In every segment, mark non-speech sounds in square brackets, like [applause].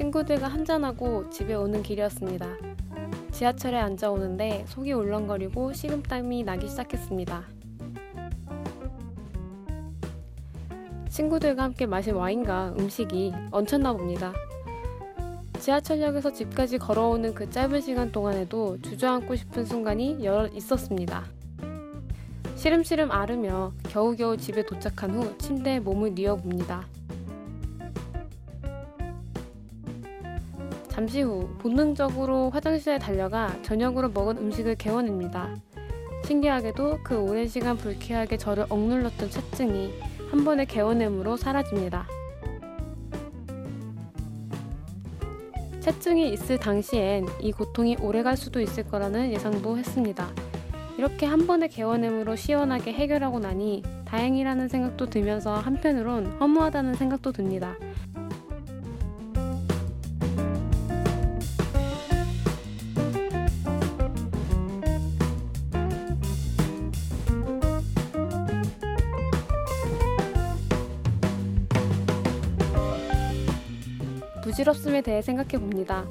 친구들과 한잔하고 집에 오는 길이었습니다. 지하철에 앉아 오는데 속이 울렁거리고 식은땀이 나기 시작했습니다. 친구들과 함께 마신 와인과 음식이 얹혔나 봅니다. 지하철역에서 집까지 걸어오는 그 짧은 시간 동안에도 주저앉고 싶은 순간이 여러 있었습니다. 시름시름 앓으며 겨우겨우 집에 도착한 후 침대에 몸을 뉘어봅니다. 잠시 후 본능적으로 화장실에 달려가 저녁으로 먹은 음식을 개워냅니다. 신기하게도 그 오랜 시간 불쾌하게 저를 억눌렀던 채증이 한 번의 개워냄으로 사라집니다. 채증이 있을 당시엔 이 고통이 오래갈 수도 있을 거라는 예상도 했습니다. 이렇게 한 번의 개워냄으로 시원하게 해결하고 나니 다행이라는 생각도 들면서 한편으론 허무하다는 생각도 듭니다. 부질없음에 대해 생각해 봅니다.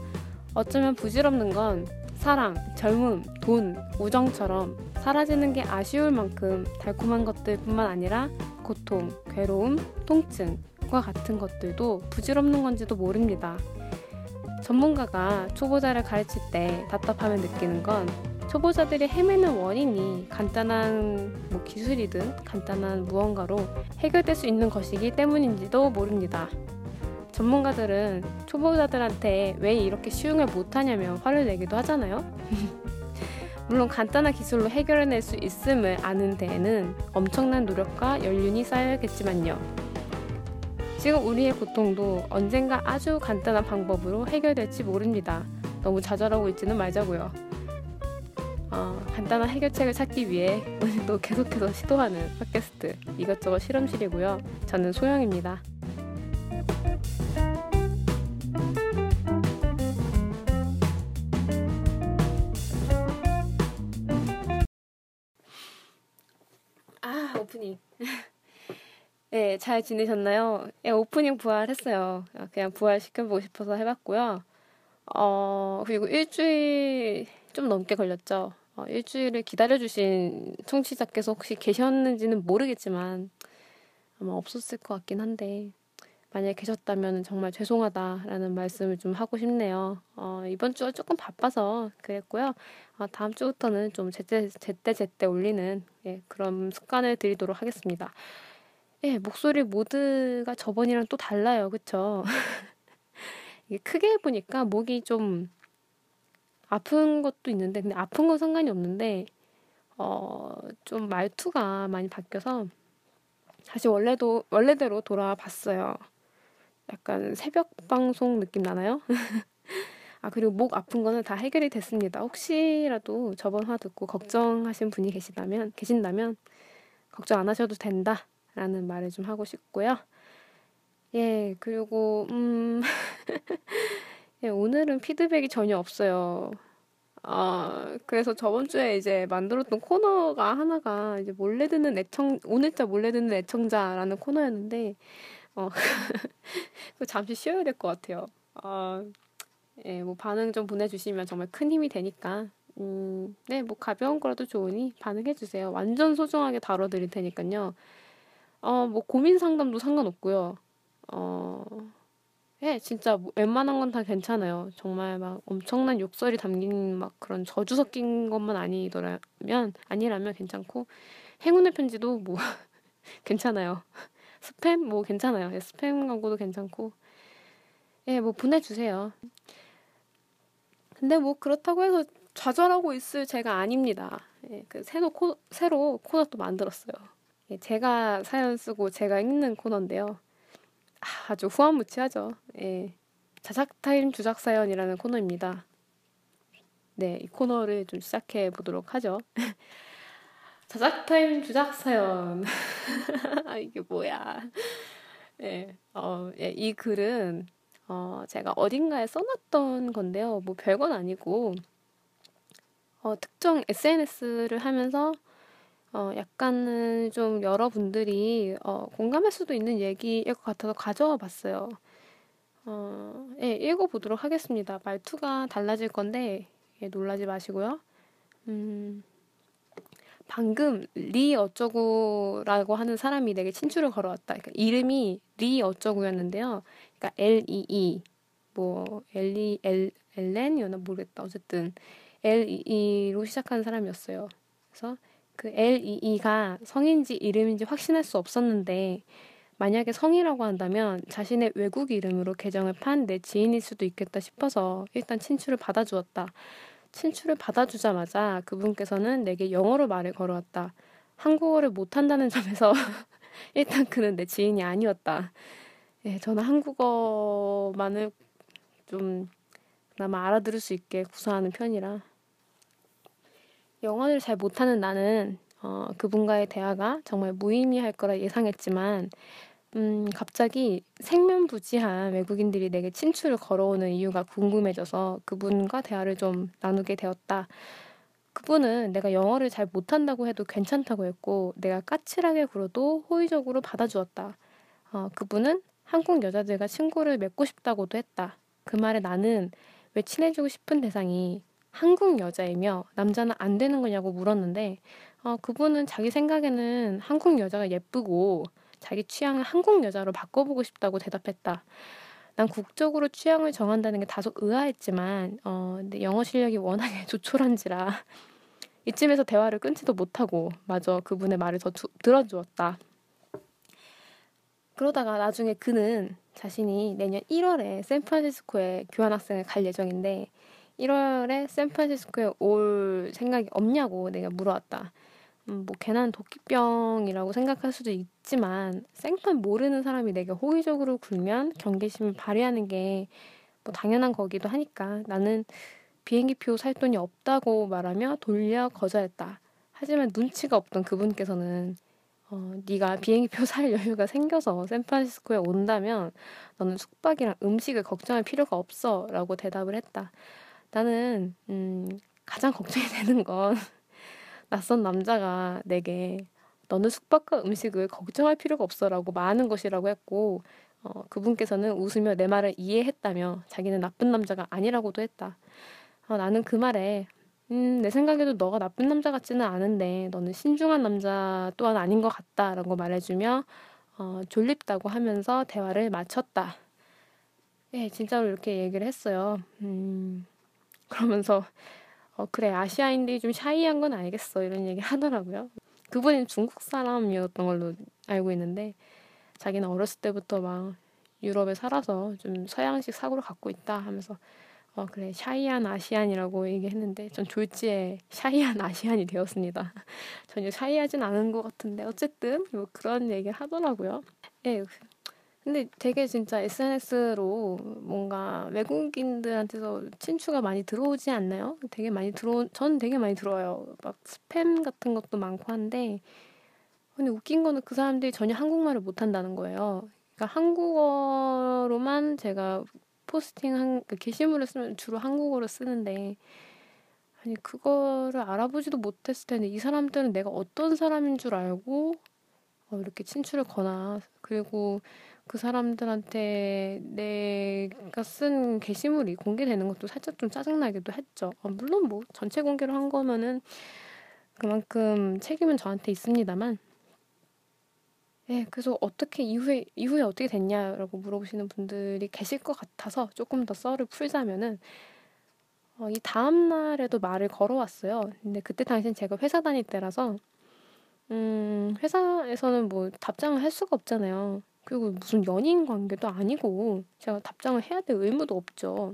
어쩌면 부질없는 건 사랑, 젊음, 돈, 우정처럼 사라지는 게 아쉬울 만큼 달콤한 것들뿐만 아니라 고통, 괴로움, 통증과 같은 것들도 부질없는 건지도 모릅니다. 전문가가 초보자를 가르칠 때 답답함을 느끼는 건 초보자들이 헤매는 원인이 간단한 뭐 기술이든 간단한 무언가로 해결될 수 있는 것이기 때문인지도 모릅니다. 전문가들은 초보자들한테 왜 이렇게 쉬운 걸 못하냐며 화를 내기도 하잖아요. [laughs] 물론 간단한 기술로 해결해낼 수 있음을 아는 데에는 엄청난 노력과 연륜이 쌓여야겠지만요. 지금 우리의 고통도 언젠가 아주 간단한 방법으로 해결될지 모릅니다. 너무 좌절하고 있지는 말자고요. 어, 간단한 해결책을 찾기 위해 오늘도 계속해서 시도하는 팟캐스트 이것저것 실험실이고요. 저는 소영입니다. 오프닝. [laughs] 네, 잘 지내셨나요? 네, 오프닝 부활했어요. 아, 그냥 부활시켜보고 싶어서 해봤고요. 어, 그리고 일주일 좀 넘게 걸렸죠. 어, 일주일을 기다려주신 청취자께서 혹시 계셨는지는 모르겠지만 아마 없었을 것 같긴 한데 만약에 계셨다면 정말 죄송하다라는 말씀을 좀 하고 싶네요. 어, 이번 주가 조금 바빠서 그랬고요. 어, 다음 주부터는 좀 제때, 제때, 제때 올리는 예, 그런 습관을 들이도록 하겠습니다. 예, 목소리 모드가 저번이랑 또 달라요. 그쵸? [laughs] 이게 크게 해보니까 목이 좀 아픈 것도 있는데, 근데 아픈 건 상관이 없는데, 어, 좀 말투가 많이 바뀌어서 다시 원래도, 원래대로 돌아와 봤어요. 약간 새벽 방송 느낌 나나요? [laughs] 아, 그리고 목 아픈 거는 다 해결이 됐습니다. 혹시라도 저번 화 듣고 걱정하신 분이 계시다면, 계신다면, 걱정 안 하셔도 된다. 라는 말을 좀 하고 싶고요. 예, 그리고, 음, [laughs] 예, 오늘은 피드백이 전혀 없어요. 아, 그래서 저번 주에 이제 만들었던 코너가 하나가 이제 몰래 듣는 애청, 오늘자 몰래 듣는 애청자라는 코너였는데, 어, [laughs] 그 잠시 쉬어야 될 것 같아요. 아, 예, 뭐 반응 좀 보내주시면 정말 큰 힘이 되니까. 음, 네, 뭐 가벼운 거라도 좋으니 반응해주세요. 완전 소중하게 다뤄드릴 테니까요. 어, 뭐 고민 상담도 상관없고요. 어, 예, 진짜 뭐 웬만한 건 다 괜찮아요. 정말 막 엄청난 욕설이 담긴 막 그런 저주 섞인 것만 아니더라면, 아니라면 괜찮고, 행운의 편지도 뭐 [laughs] 괜찮아요. 스팸 뭐 괜찮아요. 예, 스팸 광고도 괜찮고. 예, 뭐 보내주세요. 근데 뭐 그렇다고 해서 좌절하고 있을 제가 아닙니다. 예, 그 새로, 코, 새로 코너 또 만들었어요. 예, 제가 사연 쓰고 제가 읽는 코너인데요. 아, 주 후한무치하죠. 예, 자작 타임 주작 사연이라는 코너입니다. 네, 이 코너를 좀 시작해 보도록 하죠. [laughs] 자작 타임 주작 사연. [laughs] 아, 이게 뭐야. 예, 어, 예, 이 글은, 어, 제가 어딘가에 써놨던 건데요. 뭐 별건 아니고, 어, 특정 SNS를 하면서, 어, 약간은 좀 여러분들이, 어, 공감할 수도 있는 얘기일 것 같아서 가져와 봤어요. 어, 예, 읽어보도록 하겠습니다. 말투가 달라질 건데 예, 놀라지 마시고요. 음, 방금 리 어쩌구라고 하는 사람이 내게 친추를 걸어왔다. 그러니까 이름이 리 어쩌구였는데요. 그러니까 L E E 뭐 L E L L이었나 모르겠다. 어쨌든 L E E로 시작하는 사람이었어요. 그래서 그 L E E가 성인지 이름인지 확신할 수 없었는데 만약에 성이라고 한다면 자신의 외국 이름으로 계정을 판 내 지인일 수도 있겠다 싶어서 일단 친추를 받아주었다. 친추를 받아주자마자 그분께서는 내게 영어로 말을 걸어왔다. 한국어를 못한다는 [laughs] 점에서 일단 그는 내 지인이 아니었다. 예, 저는 한국어만을 좀 그나마 알아들을 수 있게 구사하는 편이라. 영어를 잘 못하는 나는 어, 그분과의 대화가 정말 무의미할 거라 예상했지만 음, 갑자기 생면부지한 외국인들이 내게 친추를 걸어오는 이유가 궁금해져서 그분과 대화를 좀 나누게 되었다. 그분은 내가 영어를 잘 못한다고 해도 괜찮다고 했고, 내가 까칠하게 굴어도 호의적으로 받아주었다. 어, 그분은 한국 여자들과 친구를 맺고 싶다고도 했다. 그 말에 나는 왜 친해지고 싶은 대상이 한국 여자이며 남자는 안 되는 거냐고 물었는데, 어, 그분은 자기 생각에는 한국 여자가 예쁘고 자기 취향을 한국 여자로 바꿔보고 싶다고 대답했다. 난 국적으로 취향을 정한다는 게 다소 의아했지만 어, 영어 실력이 워낙에 [laughs] 조촐한지라 이쯤에서 대화를 끊지도 못하고 마저 그분의 말을 더 두, 들어주었다. 그러다가 나중에 그는 자신이 내년 1월에 샌프란시스코에 교환학생을 갈 예정인데 1월에 샌프란시스코에 올 생각이 없냐고 내가 물어왔다. 음, 뭐 괜한 도끼병이라고 생각할 수도 있지만 생판 모르는 사람이 내게 호의적으로 굴면 경계심을 발휘하는 게 뭐 당연한 거기도 하니까 나는 비행기표 살 돈이 없다고 말하며 돌려 거절했다. 하지만 눈치가 없던 그분께서는 어, 네가 비행기표 살 여유가 생겨서 샌프란시스코에 온다면 너는 숙박이랑 음식을 걱정할 필요가 없어라고 대답을 했다. 나는 음, 가장 걱정이 되는 건 낯선 남자가 내게 너는 숙박과 음식을 걱정할 필요가 없어라고 말하는 것이라고 했고 어, 그분께서는 웃으며 내 말을 이해했다며 자기는 나쁜 남자가 아니라고도 했다. 어, 나는 그 말에 음, 내 생각에도 너가 나쁜 남자 같지는 않은데 너는 신중한 남자 또한 아닌 것 같다라고 말해주며 어, 졸립다고 하면서 대화를 마쳤다. 예, 진짜로 이렇게 얘기를 했어요. 음, 그러면서 어, 그래, 아시아인들이 좀 샤이한 건 알겠어. 이런 얘기 하더라고요. 그분은 중국 사람이었던 걸로 알고 있는데, 자기는 어렸을 때부터 막 유럽에 살아서 좀 서양식 사고를 갖고 있다 하면서, 어, 그래, 샤이한 아시안이라고 얘기했는데, 전 졸지에 샤이한 [laughs] 아시안이 되었습니다. 전혀 샤이하진 않은 것 같은데, 어쨌든, 뭐 그런 얘기를 하더라고요. 예, 근데 되게 진짜 SNS로 뭔가 외국인들한테서 친추가 많이 들어오지 않나요? 되게 많이 들어, 전 되게 많이 들어요. 막 스팸 같은 것도 많고 한데, 근데 웃긴 거는 그 사람들이 전혀 한국말을 못한다는 거예요. 그러니까 한국어로만 제가 포스팅한 그 게시물을 쓰면 주로 한국어로 쓰는데, 아니 그거를 알아보지도 못했을 텐데 이 사람들은 내가 어떤 사람인 줄 알고 어, 이렇게 친추를 거나 그리고 그 사람들한테 내가 쓴 게시물이 공개되는 것도 살짝 좀 짜증나기도 했죠. 아, 물론 뭐 전체 공개로 한 거면은 그만큼 책임은 저한테 있습니다만. 예, 그래서 어떻게 이후에 이후에 어떻게 됐냐라고 물어보시는 분들이 계실 것 같아서 조금 더 썰을 풀자면은 어, 이 다음 날에도 말을 걸어왔어요. 근데 그때 당시엔 제가 회사 다닐 때라서 음, 회사에서는 뭐 답장을 할 수가 없잖아요. 그리고 무슨 연인 관계도 아니고 제가 답장을 해야 될 의무도 없죠.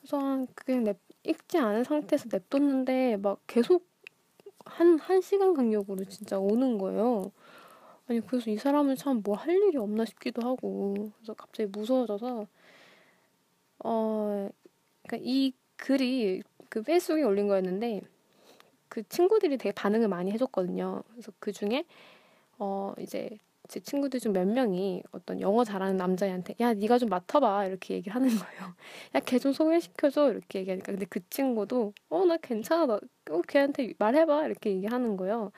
그래서 그냥 냅, 읽지 않은 상태에서 냅뒀는데 막 계속 한, 한 시간 간격으로 진짜 오는 거예요. 아니, 그래서 이 사람은 참 뭐 할 일이 없나 싶기도 하고. 그래서 갑자기 무서워져서, 어, 그니까 이 글이 그 페이스북에 올린 거였는데, 그 친구들이 되게 반응을 많이 해줬거든요. 그래서 그 중에, 어, 이제 제 친구들 중몇 명이 어떤 영어 잘하는 남자애한테 야 네가 좀 맡아봐 이렇게 얘기하는 거예요. 야 걔 좀 소개시켜줘 이렇게 얘기하니까 근데 그 친구도 어 나 괜찮아 너 어, 걔한테 말해봐 이렇게 얘기하는 거예요.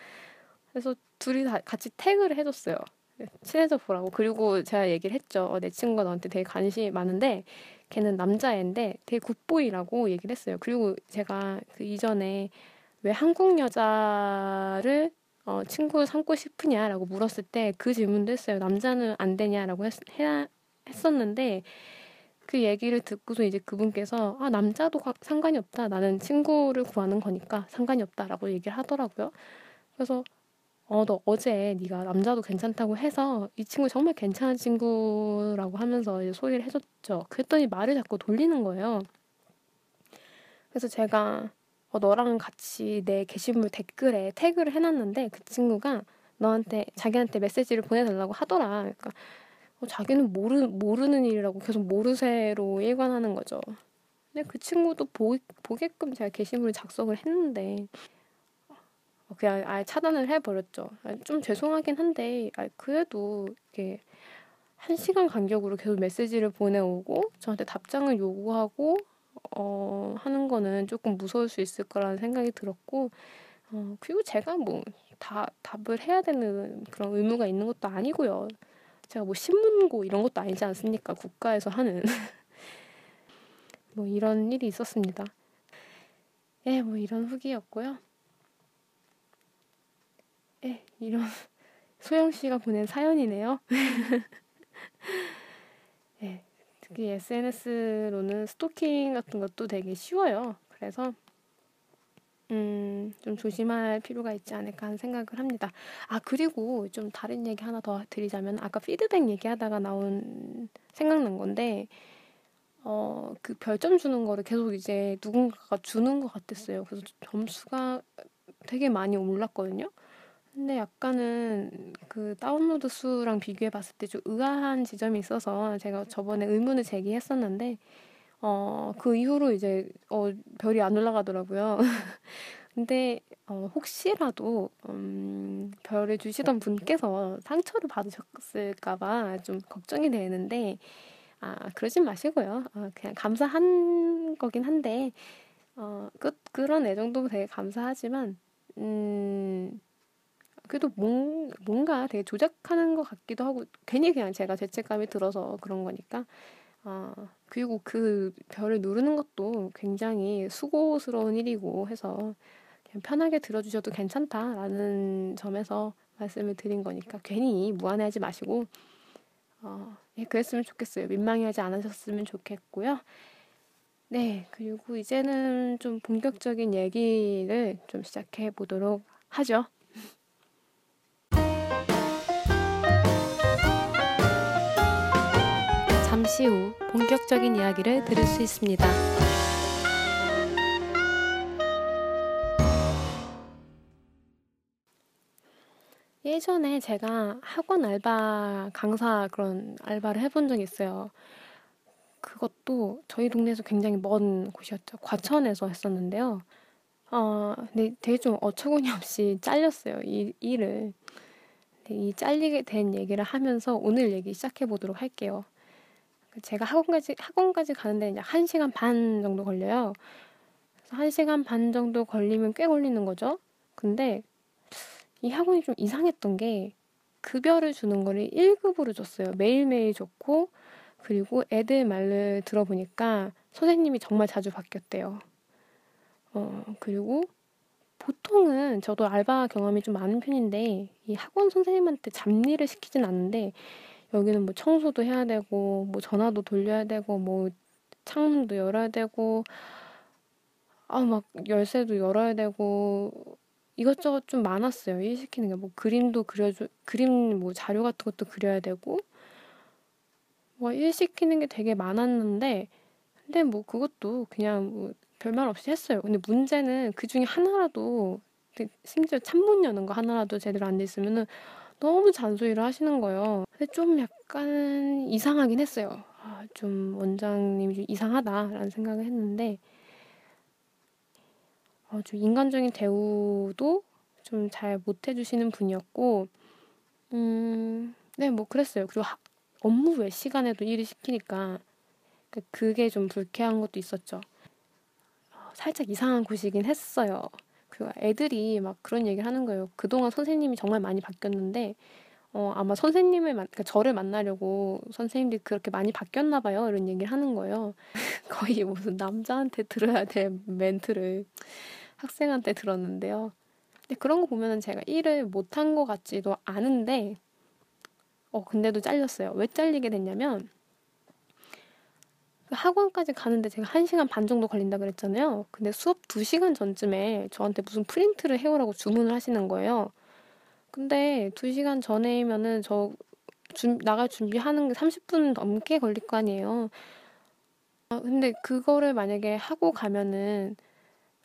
그래서 둘이 다 같이 태그를 해줬어요. 친해져 보라고. 그리고 제가 얘기를 했죠. 어, 내 친구가 너한테 되게 관심이 많은데 걔는 남자애인데 되게 굿보이라고 얘기를 했어요. 그리고 제가 그 이전에 왜 한국 여자를 어, 친구 삼고 싶으냐라고 물었을 때 그 질문도 했어요. 남자는 안 되냐라고 했, 해, 했었는데 그 얘기를 듣고서 이제 그분께서 아 남자도 상관이 없다. 나는 친구를 구하는 거니까 상관이 없다라고 얘기를 하더라고요. 그래서 어, 너 어제 네가 남자도 괜찮다고 해서 이 친구 정말 괜찮은 친구라고 하면서 이제 소리를 해줬죠. 그랬더니 말을 자꾸 돌리는 거예요. 그래서 제가 어, 너랑 같이 내 게시물 댓글에 태그를 해놨는데 그 친구가 너한테 자기한테 메시지를 보내달라고 하더라. 그러니까 어, 자기는 모르 모르는 일이라고 계속 모르쇠로 일관하는 거죠. 근데 그 친구도 보, 보게끔 제가 게시물을 작성을 했는데 어, 그냥 아예 차단을 해버렸죠. 좀 죄송하긴 한데 그래도 이게 한 시간 간격으로 계속 메시지를 보내오고 저한테 답장을 요구하고 어, 하는 거는 조금 무서울 수 있을 거라는 생각이 들었고 어, 그리고 제가 뭐 다 답을 해야 되는 그런 의무가 있는 것도 아니고요. 제가 뭐 신문고 이런 것도 아니지 않습니까? 국가에서 하는 [laughs] 뭐 이런 일이 있었습니다. 예, 뭐 이런 후기였고요. 예, 이런 [laughs] 소영 씨가 보낸 사연이네요. [laughs] 예, 특히 SNS로는 스토킹 같은 것도 되게 쉬워요. 그래서 음, 좀 조심할 필요가 있지 않을까 하는 생각을 합니다. 아, 그리고 좀 다른 얘기 하나 더 드리자면, 아까 피드백 얘기하다가 나온, 생각난 건데, 어, 그 별점 주는 거를 계속 이제 누군가가 주는 것 같았어요. 그래서 점수가 되게 많이 올랐거든요. 근데 약간은 그 다운로드 수랑 비교해 봤을 때 좀 의아한 지점이 있어서 제가 저번에 의문을 제기했었는데 어, 그 이후로 이제 어, 별이 안 올라가더라고요. [laughs] 근데 어, 혹시라도 음, 별을 주시던 분께서 상처를 받으셨을까봐 좀 걱정이 되는데 아 그러진 마시고요. 어, 그냥 감사한 거긴 한데 어, 그, 그런 애정도 되게 감사하지만 음, 그래도 뭔, 뭔가 되게 조작하는 것 같기도 하고 괜히 그냥 제가 죄책감이 들어서 그런 거니까 아 그리고 그 별을 누르는 것도 굉장히 수고스러운 일이고 해서 그냥 편하게 들어주셔도 괜찮다라는 점에서 말씀을 드린 거니까 괜히 무안해하지 마시고 어, 예, 그랬으면 좋겠어요. 민망해하지 않으셨으면 좋겠고요. 네, 그리고 이제는 좀 본격적인 얘기를 좀 시작해 보도록 하죠. 잠시 후 본격적인 이야기를 들을 수 있습니다. 예전에 제가 학원 알바 강사 그런 알바를 해본 적이 있어요. 그것도 저희 동네에서 굉장히 먼 곳이었죠. 과천에서 했었는데요. 어, 근데 되게 좀 어처구니 없이 잘렸어요. 이 일을. 이 잘리게 된 얘기를 하면서 오늘 얘기 시작해 보도록 할게요. 제가 학원까지 학원까지 가는데 이제 1시간 반 정도 걸려요. 그래서 1시간 반 정도 걸리면 꽤 걸리는 거죠. 근데 이 학원이 좀 이상했던 게 급여를 주는 거를 1급으로 줬어요. 매일매일 줬고 그리고 애들 말을 들어보니까 선생님이 정말 자주 바뀌었대요. 어, 그리고 보통은 저도 알바 경험이 좀 많은 편인데 이 학원 선생님한테 잡일을 시키진 않는데 여기는 뭐 청소도 해야 되고 뭐 전화도 돌려야 되고 뭐 창문도 열어야 되고 아 막 열쇠도 열어야 되고 이것저것 좀 많았어요. 일 시키는 게 뭐 그림도 그려줘 그림 뭐 자료 같은 것도 그려야 되고 뭐 일 시키는 게 되게 많았는데 근데 뭐 그것도 그냥 뭐 별말 없이 했어요. 근데 문제는 그 중에 하나라도 심지어 창문 여는 거 하나라도 제대로 안 돼 있으면은 너무 잔소리를 하시는 거예요. 근데 좀 약간 이상하긴 했어요. 아, 좀 원장님이 좀 이상하다라는 생각을 했는데 어, 좀 인간적인 대우도 좀 잘 못 해주시는 분이었고 음, 네, 뭐 그랬어요. 그리고 하, 업무 외 시간에도 일을 시키니까 그, 그게 좀 불쾌한 것도 있었죠. 어, 살짝 이상한 곳이긴 했어요. 그 애들이 막 그런 얘기를 하는 거예요. 그동안 선생님이 정말 많이 바뀌었는데 어, 아마 선생님을 만, 그러니까 저를 만나려고 선생님들이 그렇게 많이 바뀌었나 봐요. 이런 얘기를 하는 거예요. [laughs] 거의 무슨 남자한테 들어야 될 멘트를 학생한테 들었는데요. 근데 그런 거 보면은 제가 일을 못한 것 같지도 않은데, 어, 근데도 잘렸어요. 왜 잘리게 됐냐면, 그 학원까지 가는데 제가 1시간 반 정도 걸린다 그랬잖아요. 근데 수업 2시간 전쯤에 저한테 무슨 프린트를 해오라고 주문을 하시는 거예요. 근데 2시간 전에면은 저 준, 나갈 준비하는 게 30분 넘게 걸릴 거 아니에요. 아, 근데 그거를 만약에 하고 가면은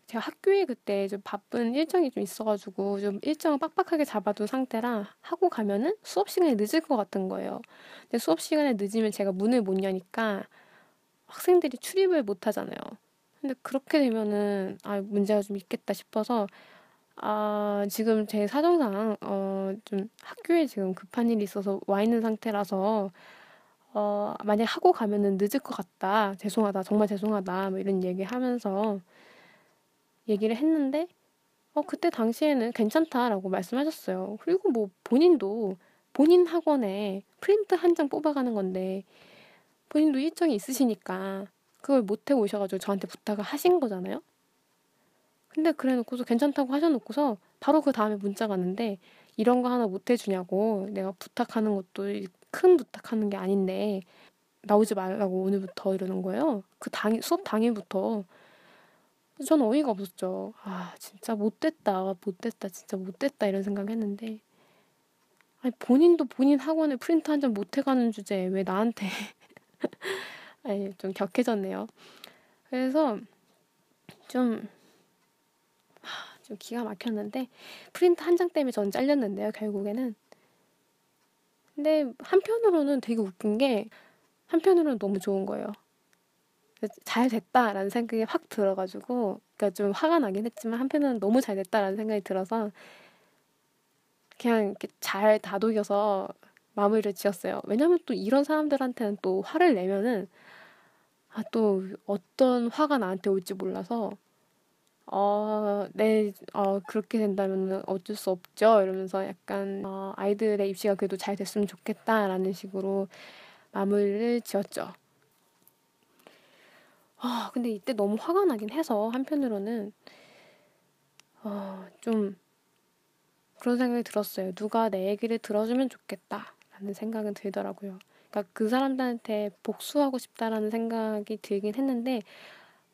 제가 학교에 그때 좀 바쁜 일정이 좀 있어가지고 좀 일정을 빡빡하게 잡아둔 상태라 하고 가면은 수업 시간이 늦을 것 같은 거예요. 근데 수업 시간에 늦으면 제가 문을 못 여니까 학생들이 출입을 못 하잖아요. 근데 그렇게 되면은 아 문제가 좀 있겠다 싶어서 아 지금 제 사정상 어 좀 학교에 지금 급한 일이 있어서 와 있는 상태라서 어 만약 하고 가면은 늦을 것 같다 죄송하다 정말 죄송하다 뭐 이런 얘기 하면서 얘기를 했는데 어 그때 당시에는 괜찮다라고 말씀하셨어요. 그리고 뭐 본인도 본인 학원에 프린트 한 장 뽑아가는 건데 본인도 일정이 있으시니까 그걸 못해 오셔가지고 저한테 부탁을 하신 거잖아요. 근데 그래 놓고서 괜찮다고 하셔놓고서 바로 그 다음에 문자가 왔는데 이런 거 하나 못 해주냐고 내가 부탁하는 것도 큰 부탁하는 게 아닌데 나오지 말라고 오늘부터 이러는 거예요. 그 당, 수업 당일부터. 저는 어이가 없었죠. 아, 진짜 못됐다. 못됐다. 진짜 못됐다. 이런 생각 했는데. 아니, 본인도 본인 학원에 프린트 한 장 못 해가는 주제에 왜 나한테 [laughs] 아니, 좀 격해졌네요. 그래서 좀, 좀 기가 막혔는데, 프린트 한 장 때문에 전 잘렸는데요, 결국에는. 근데 한편으로는 되게 웃긴 게, 한편으로는 너무 좋은 거예요. 잘 됐다라는 생각이 확 들어가지고, 그러니까 좀 화가 나긴 했지만, 한편으로는 너무 잘 됐다라는 생각이 들어서, 그냥 이렇게 잘 다독여서 마무리를 지었어요. 왜냐면 또 이런 사람들한테는 또 화를 내면은 아, 또 어떤 화가 나한테 올지 몰라서 어, 네, 어, 그렇게 된다면 어쩔 수 없죠. 이러면서 약간 어, 아이들의 입시가 그래도 잘 됐으면 좋겠다라는 식으로 마무리를 지었죠. 아, 근데 이때 너무 화가 나긴 해서 한편으로는 어, 좀 그런 생각이 들었어요. 누가 내 얘기를 들어주면 좋겠다. 라는 생각은 들더라고요. 그러니까 그 사람들한테 복수하고 싶다라는 생각이 들긴 했는데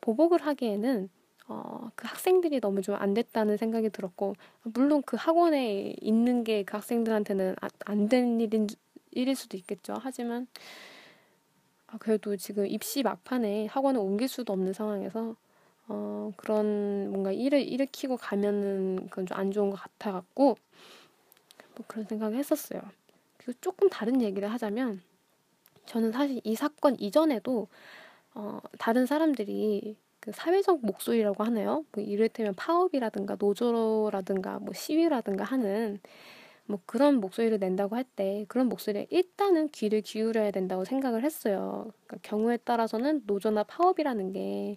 보복을 하기에는 어, 그 학생들이 너무 좀 안 됐다는 생각이 들었고 물론 그 학원에 있는 게 그 학생들한테는 아, 안된 일인 일일 수도 있겠죠. 하지만 아, 그래도 지금 입시 막판에 학원을 옮길 수도 없는 상황에서 어, 그런 뭔가 일을 일으키고 가면은 그건 좀 안 좋은 것 같아 갖고 뭐 그런 생각을 했었어요. 그리고 조금 다른 얘기를 하자면 저는 사실 이 사건 이전에도 어, 다른 사람들이 그 사회적 목소리라고 하나요? 뭐 이를테면 파업이라든가 노조라든가 뭐 시위라든가 하는 뭐 그런 목소리를 낸다고 할 때 그런 목소리에 일단은 귀를 기울여야 된다고 생각을 했어요. 그러니까 경우에 따라서는 노조나 파업이라는 게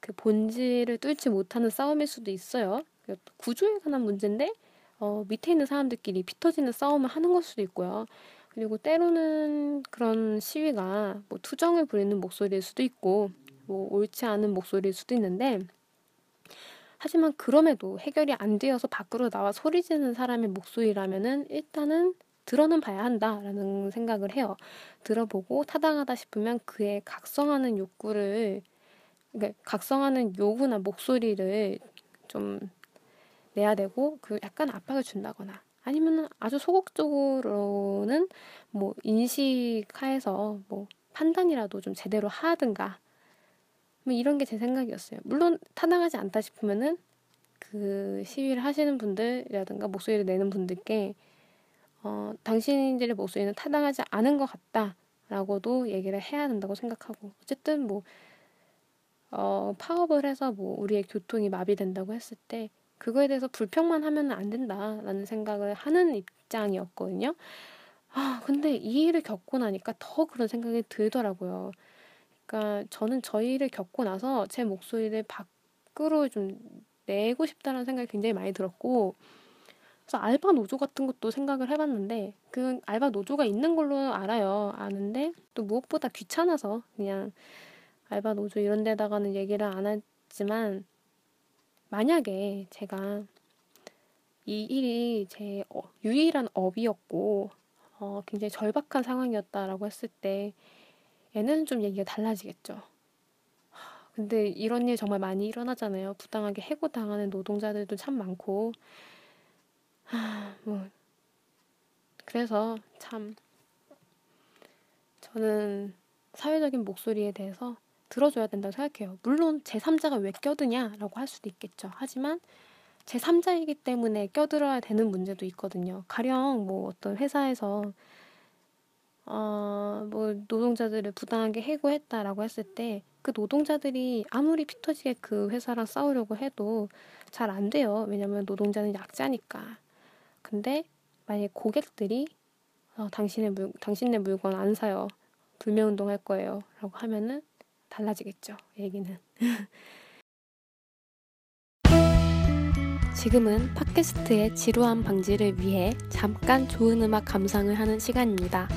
그 본질을 뚫지 못하는 싸움일 수도 있어요. 구조에 관한 문제인데 어, 밑에 있는 사람들끼리 피 터지는 싸움을 하는 걸 수도 있고요. 그리고 때로는 그런 시위가 뭐 투정을 부리는 목소리일 수도 있고, 뭐 옳지 않은 목소리일 수도 있는데, 하지만 그럼에도 해결이 안 되어서 밖으로 나와 소리 지르는 사람의 목소리라면은 일단은 들어는 봐야 한다라는 생각을 해요. 들어보고 타당하다 싶으면 그의 각성하는 욕구를, 그러니까 각성하는 요구나 목소리를 좀 내야 되고 그 약간 압박을 준다거나 아니면 아주 소극적으로는 뭐 인식하에서 뭐 판단이라도 좀 제대로 하든가 뭐 이런 게 제 생각이었어요. 물론 타당하지 않다 싶으면은 그 시위를 하시는 분들이라든가 목소리를 내는 분들께 어, 당신들의 목소리는 타당하지 않은 것 같다라고도 얘기를 해야 된다고 생각하고 어쨌든 뭐 어, 파업을 해서 뭐 우리의 교통이 마비된다고 했을 때 그거에 대해서 불평만 하면 안 된다라는 생각을 하는 입장이었거든요. 아, 근데 이 일을 겪고 나니까 더 그런 생각이 들더라고요. 그러니까 저는 저 일을 겪고 나서 제 목소리를 밖으로 좀 내고 싶다는 생각이 굉장히 많이 들었고, 그래서 알바 노조 같은 것도 생각을 해봤는데 그 알바 노조가 있는 걸로 알아요. 아는데 또 무엇보다 귀찮아서 그냥 알바 노조 이런 데다가는 얘기를 안 했지만 만약에 제가 이 일이 제 어, 유일한 업이었고 어, 굉장히 절박한 상황이었다라고 했을 때 얘는 좀 얘기가 달라지겠죠. 근데 이런 일 정말 많이 일어나잖아요. 부당하게 해고당하는 노동자들도 참 많고 아, 뭐 그래서 참 저는 사회적인 목소리에 대해서 들어줘야 된다고 생각해요. 물론 제3자가 왜 껴드냐라고 할 수도 있겠죠. 하지만 제3자이기 때문에 껴들어야 되는 문제도 있거든요. 가령 뭐 어떤 회사에서 어, 뭐 노동자들을 부당하게 해고했다라고 했을 때 그 노동자들이 아무리 피 터지게 그 회사랑 싸우려고 해도 잘 안 돼요. 왜냐면 노동자는 약자니까. 근데 만약 고객들이 어, 당신의 물, 당신네 물건 안 사요. 불매운동 할 거예요. 라고 하면은 달라지겠죠. 얘기는. [laughs] 지금은 팟캐스트의 지루함 방지를 위해 잠깐 좋은 음악 감상을 하는 시간입니다.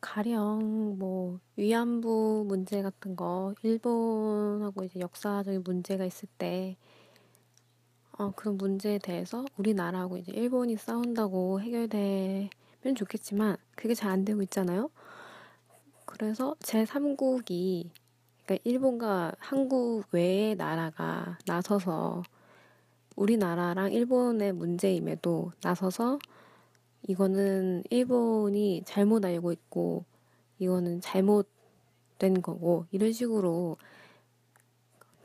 가령 뭐 위안부 문제 같은 거 일본하고 이제 역사적인 문제가 있을 때 어, 그런 문제에 대해서 우리나라하고 이제 일본이 싸운다고 해결되면 좋겠지만 그게 잘 안 되고 있잖아요. 그래서 제3국이 그러니까 일본과 한국 외의 나라가 나서서 우리나라랑 일본의 문제임에도 나서서 이거는 일본이 잘못 알고 있고 이거는 잘못된 거고 이런 식으로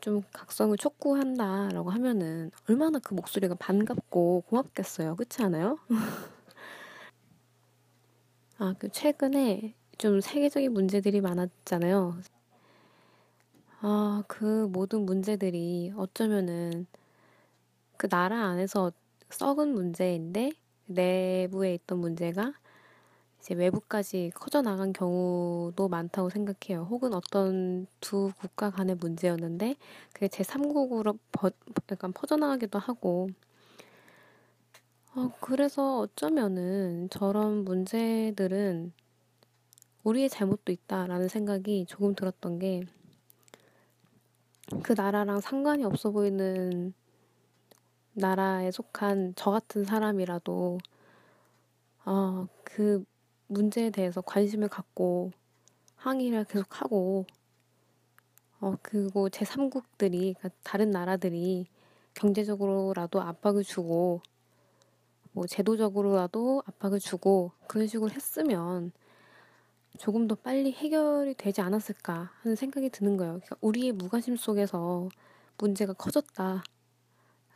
좀 각성을 촉구한다라고 하면은 얼마나 그 목소리가 반갑고 고맙겠어요. 그렇지 않아요? [laughs] 아, 그 최근에 좀 세계적인 문제들이 많았잖아요. 아, 그 모든 문제들이 어쩌면은 그 나라 안에서 썩은 문제인데 내부에 있던 문제가 이제 외부까지 커져나간 경우도 많다고 생각해요. 혹은 어떤 두 국가 간의 문제였는데 그게 제3국으로 버, 약간 퍼져나가기도 하고 어, 그래서 어쩌면은 저런 문제들은 우리의 잘못도 있다라는 생각이 조금 들었던 게 그 나라랑 상관이 없어 보이는 나라에 속한 저 같은 사람이라도 어, 그 문제에 대해서 관심을 갖고 항의를 계속하고 어, 그리고 제3국들이 그러니까 다른 나라들이 경제적으로라도 압박을 주고 뭐 제도적으로라도 압박을 주고 그런 식으로 했으면 조금 더 빨리 해결이 되지 않았을까 하는 생각이 드는 거예요. 그러니까 우리의 무관심 속에서 문제가 커졌다.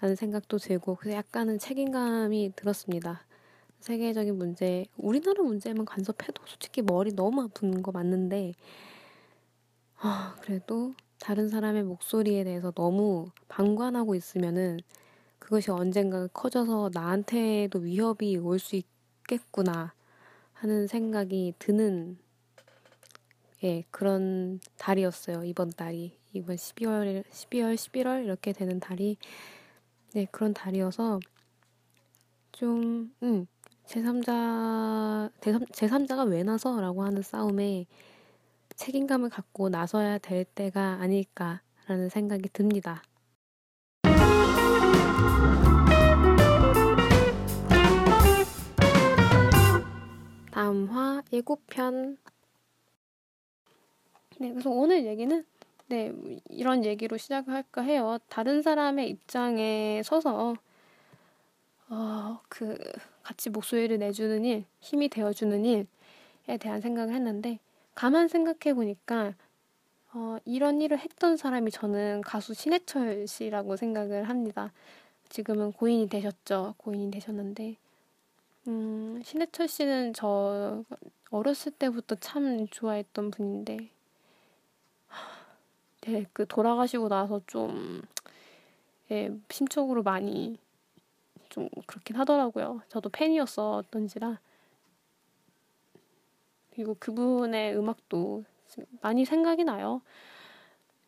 라는 생각도 들고 그래서 약간은 책임감이 들었습니다. 세계적인 문제, 우리나라 문제만 간섭해도 솔직히 머리 너무 아픈 거 맞는데 아, 그래도 다른 사람의 목소리에 대해서 너무 방관하고 있으면은 그것이 언젠가 커져서 나한테도 위협이 올 수 있겠구나 하는 생각이 드는 예, 그런 달이었어요. 이번 달이. 이번 12월, 12월, 11월 이렇게 되는 달이 네, 그런 달이어서 좀, 음, 제3자, 제3자가 왜 나서? 라고 하는 싸움에 책임감을 갖고 나서야 될 때가 아닐까라는 생각이 듭니다. 다음 화 예고편. 네, 그래서 오늘 얘기는 네, 이런 얘기로 시작을 할까 해요. 다른 사람의 입장에 서서 어, 그 같이 목소리를 내주는 일, 힘이 되어주는 일에 대한 생각을 했는데 가만 생각해 보니까 어, 이런 일을 했던 사람이 저는 가수 신해철 씨라고 생각을 합니다. 지금은 고인이 되셨죠. 고인이 되셨는데 음, 신해철 씨는 저 어렸을 때부터 참 좋아했던 분인데 네, 그 돌아가시고 나서 좀 예, 심적으로 많이 좀 그렇긴 하더라고요. 저도 팬이었었던지라 그리고 그분의 음악도 많이 생각이 나요.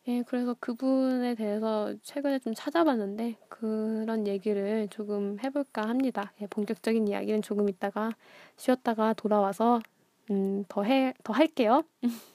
예, 그래서 그분에 대해서 최근에 좀 찾아봤는데 그런 얘기를 조금 해볼까 합니다. 예, 본격적인 이야기는 조금 있다가 쉬었다가 돌아와서 음, 더 해, 더 할게요. [laughs]